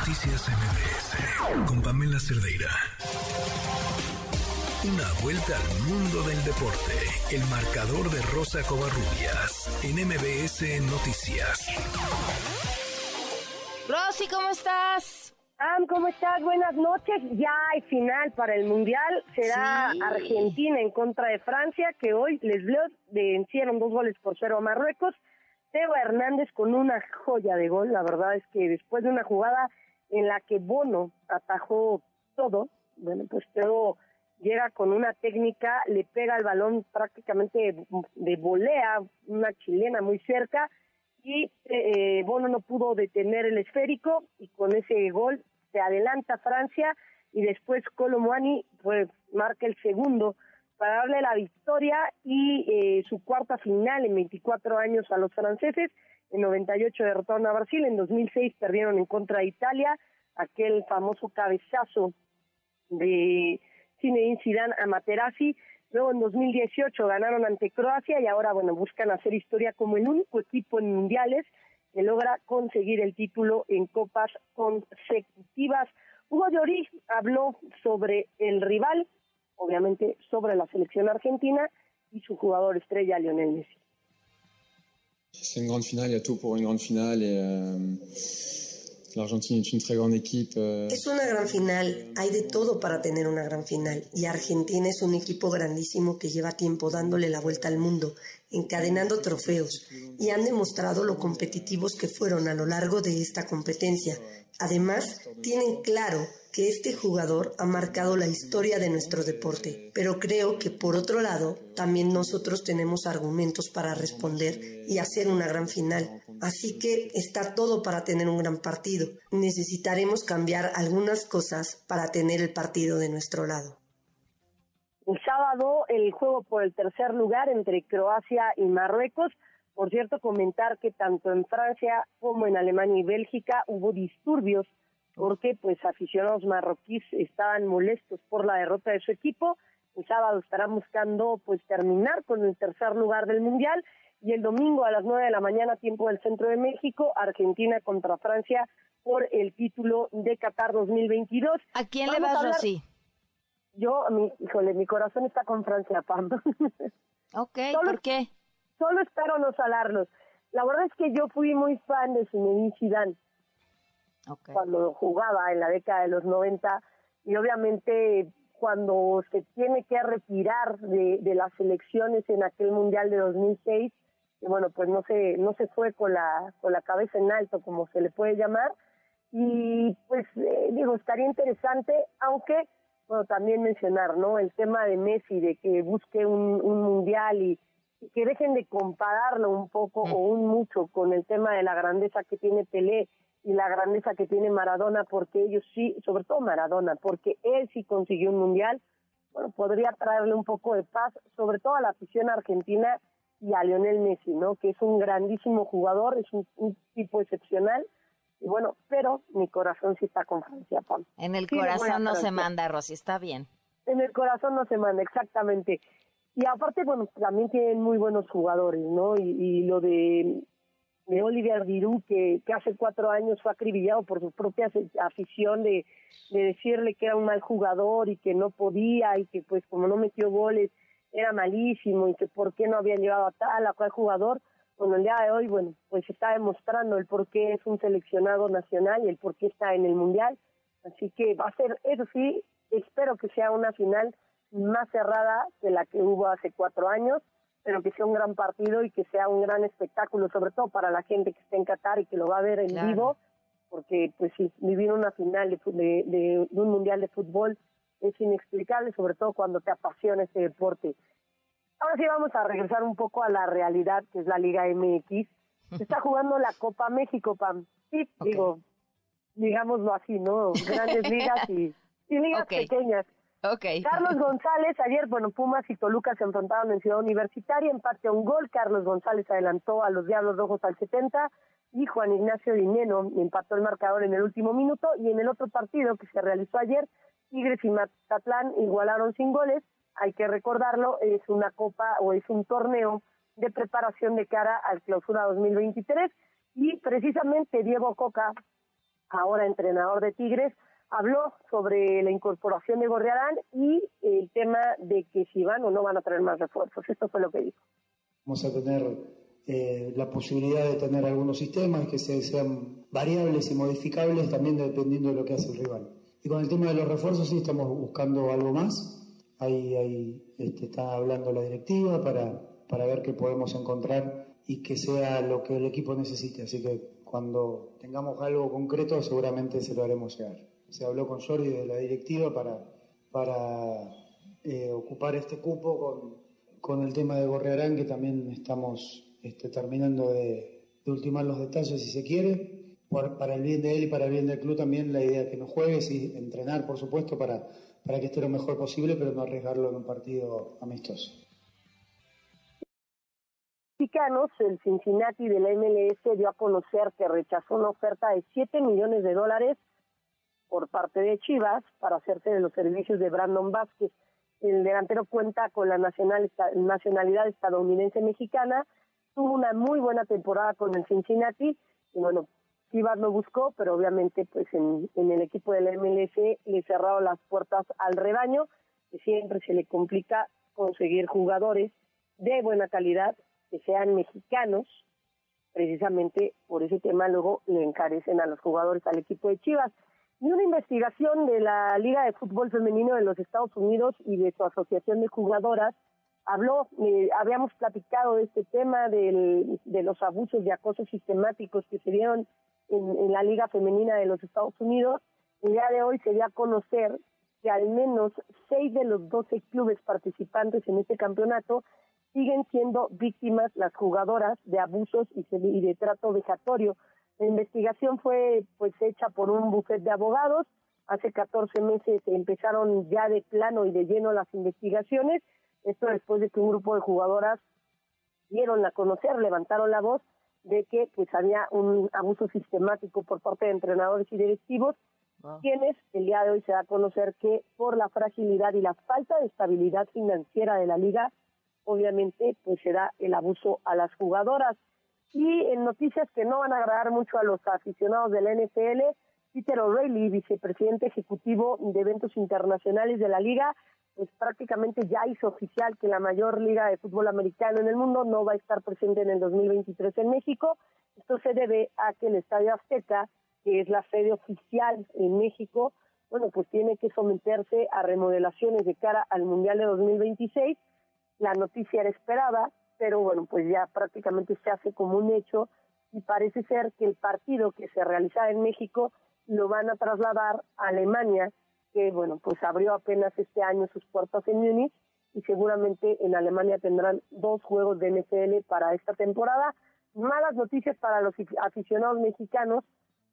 Noticias MBS con Pamela Cerdeira. Una vuelta al mundo del deporte. El marcador de Rosa Covarrubias en MBS Noticias. Rosy, ¿cómo estás? Am, ¿cómo estás? Buenas noches. Ya hay final para el Mundial. Será Sí. Argentina en contra de Francia, que hoy les Bleus vencieron dos goles por cero a Marruecos. Teo Hernández con una joya de gol. La verdad es que después de una jugada en la que Bono atajó todo, bueno, pues Teo llega con una técnica, le pega el balón prácticamente de, volea, una chilena muy cerca, y eh, Bono no pudo detener el esférico y con ese gol se adelanta Francia y después Colomuani pues marca el segundo para darle la victoria y eh, su cuarta final en 24 años a los franceses. En 98 derrotaron a Brasil, en 2006 perdieron en contra de Italia, aquel famoso cabezazo de Zinedine Zidane a Materazzi. Luego en 2018 ganaron ante Croacia y ahora bueno buscan hacer historia como el único equipo en mundiales que logra conseguir el título en copas consecutivas. Hugo Lloris habló sobre el rival, obviamente sobre la selección argentina y su jugador estrella Lionel Messi. C'est une grande finale, il y a tout pour une grande finale et euh, grande équipe. euh, Es una gran final, hay de todo para tener una gran final y Argentina es un equipo grandísimo que lleva tiempo dándole la vuelta al mundo, encadenando trofeos y han demostrado lo competitivos que fueron a lo largo de esta competencia. Además, tienen claro que este jugador ha marcado la historia de nuestro deporte, pero creo que por otro lado, también nosotros tenemos argumentos para responder y hacer una gran final. Así que está todo para tener un gran partido. Necesitaremos cambiar algunas cosas para tener el partido de nuestro lado. El sábado el juego por el tercer lugar entre Croacia y Marruecos. Por cierto, comentar que tanto en Francia como en Alemania y Bélgica hubo disturbios porque pues aficionados marroquíes estaban molestos por la derrota de su equipo. El sábado estarán buscando pues terminar con el tercer lugar del Mundial y el domingo a las nueve de la mañana tiempo del centro de México, Argentina contra Francia por el título de Qatar 2022. ¿A quién le Vamos a vas, hablar- Rosy? Yo, mi, híjole, mi corazón está con Francia, Pam. Ok, Solo- ¿por qué? Solo espero no salarlos. La verdad es que yo fui muy fan de Zinedine Zidane cuando jugaba en la década de los 90 y obviamente cuando se tiene que retirar de, de las elecciones en aquel mundial de 2006 y bueno pues no se no se fue con la con la cabeza en alto como se le puede llamar. Y pues eh, digo estaría interesante aunque bueno también mencionar no el tema de Messi de que busque un, un mundial y, y que dejen de compararlo un poco o un mucho con el tema de la grandeza que tiene Pelé y la grandeza que tiene Maradona, porque ellos sí, sobre todo Maradona, porque él sí consiguió un mundial, bueno, podría traerle un poco de paz, sobre todo a la afición argentina y a Lionel Messi, ¿no? Que es un grandísimo jugador, es un, un tipo excepcional, y bueno, pero mi corazón sí está con Francia, Pam. En el Sí, corazón no se manda, Rosy, está bien. En el corazón no se manda, exactamente. Y aparte, bueno, también tienen muy buenos jugadores, ¿no? Y, y lo de, de Olivier Giroud, que, que hace cuatro años fue acribillado por su propia afición de, de decirle que era un mal jugador y que no podía y que pues como no metió goles era malísimo y que por qué no habían llevado a tal a cual jugador. Bueno, el día de hoy, bueno, pues está demostrando el por qué es un seleccionado nacional y el por qué está en el Mundial. Así que va a ser, eso sí, espero que sea una final más cerrada que la que hubo hace cuatro años, pero que sea un gran partido y que sea un gran espectáculo, sobre todo para la gente que está en Qatar y que lo va a ver en Claro. vivo, porque pues sí, vivir una final de, de- de un mundial de fútbol es inexplicable, sobre todo cuando te apasiona este deporte. Ahora sí vamos a regresar un poco a la realidad que es la Liga MX. Se está jugando la Copa México, Pam. Sí, digo, digámoslo así, ¿no? Grandes ligas y, y ligas pequeñas. Ok. Carlos González, ayer, bueno, Pumas y Toluca se enfrentaron en Ciudad Universitaria, empate a un gol, Carlos González adelantó a los Diablos Rojos al 70 y Juan Ignacio Dineno empató el marcador en el último minuto y en el otro partido que se realizó ayer, Tigres y Matatlán igualaron sin goles, hay que recordarlo, es una copa o es un torneo de preparación de cara al clausura 2023 y precisamente Diego Coca ahora entrenador de Tigres, habló sobre la incorporación de Gorriarán y el tema de que si van o no van a traer más refuerzos. Esto fue lo que dijo. Vamos a tener eh, la posibilidad de tener algunos sistemas que sean variables y modificables también dependiendo de lo que hace el rival. Y con el tema de los refuerzos sí estamos buscando algo más. Ahí, ahí este, está hablando la directiva para, para ver qué podemos encontrar y que sea lo que el equipo necesite. Así que cuando tengamos algo concreto seguramente se lo haremos llegar. Se habló con Jordi de la directiva para, para eh, ocupar este cupo con, con, el tema de Gorrearán, que también estamos este, terminando de, de, ultimar los detalles si se quiere. para el bien de él y para el bien del club también la idea que no juegues y entrenar, por supuesto, para, para que esté lo mejor posible, pero no arriesgarlo en un partido amistoso el Cincinnati de la MLS dio a conocer que rechazó una oferta de 7 millones de dólares por parte de Chivas para hacerse de los servicios de Brandon Vázquez. El delantero cuenta con la nacional, nacionalidad estadounidense mexicana, tuvo una muy buena temporada con el Cincinnati y bueno, Chivas lo buscó, pero obviamente pues en, el equipo del MLS le cerraron las puertas al rebaño, que siempre se le complica conseguir jugadores de buena calidad que sean mexicanos, precisamente por ese tema luego le encarecen a los jugadores al equipo de Chivas. Y una investigación de la Liga de Fútbol Femenino de los Estados Unidos y de su asociación de jugadoras habló, eh, habíamos platicado de este tema del, de los abusos de acoso sistemáticos que se dieron en, en, la Liga Femenina de los Estados Unidos. El día de hoy se dio a conocer que al menos seis de los doce clubes participantes en este campeonato siguen siendo víctimas las jugadoras de abusos y, de trato vejatorio. La investigación fue pues hecha por un bufete de abogados. Hace 14 meses empezaron ya de plano y de lleno las investigaciones. Esto después de que un grupo de jugadoras dieron a conocer, levantaron la voz de que pues había un abuso sistemático por parte de entrenadores y directivos, quienes el día de hoy se da a conocer que por la fragilidad y la falta de estabilidad financiera de la liga, obviamente pues se da el abuso a las jugadoras. Y en noticias que no van a agradar mucho a los aficionados del NFL, Peter O'Reilly, vicepresidente ejecutivo de eventos internacionales de la liga, pues prácticamente ya hizo oficial que la mayor liga de fútbol americano en el mundo no va a estar presente en el 2023 en México. Esto se debe a que el Estadio Azteca, que es la sede oficial en México, bueno, pues tiene que someterse a remodelaciones de cara al Mundial de 2026 la noticia era esperada, pero bueno, pues ya prácticamente se hace como un hecho y parece ser que el partido que se realizaba en México lo van a trasladar a Alemania, que bueno, pues abrió apenas este año sus puertas en Múnich y seguramente en Alemania tendrán dos juegos de NFL para esta temporada. Malas noticias para los aficionados mexicanos.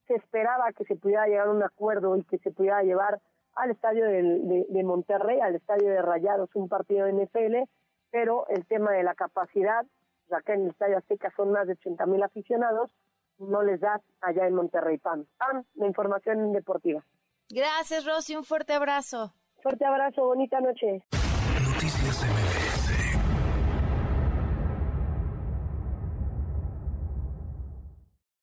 Se esperaba que se pudiera llegar a un acuerdo y que se pudiera llevar al estadio de, Monterrey, al estadio de Rayados, un partido de NFL, pero el tema de la capacidad, ya acá en el Estadio Azteca son más de 80 mil aficionados, no les da allá en Monterrey PAN. PAN, la información deportiva. Gracias, Rosy, un fuerte abrazo. Fuerte abrazo, bonita noche. Noticias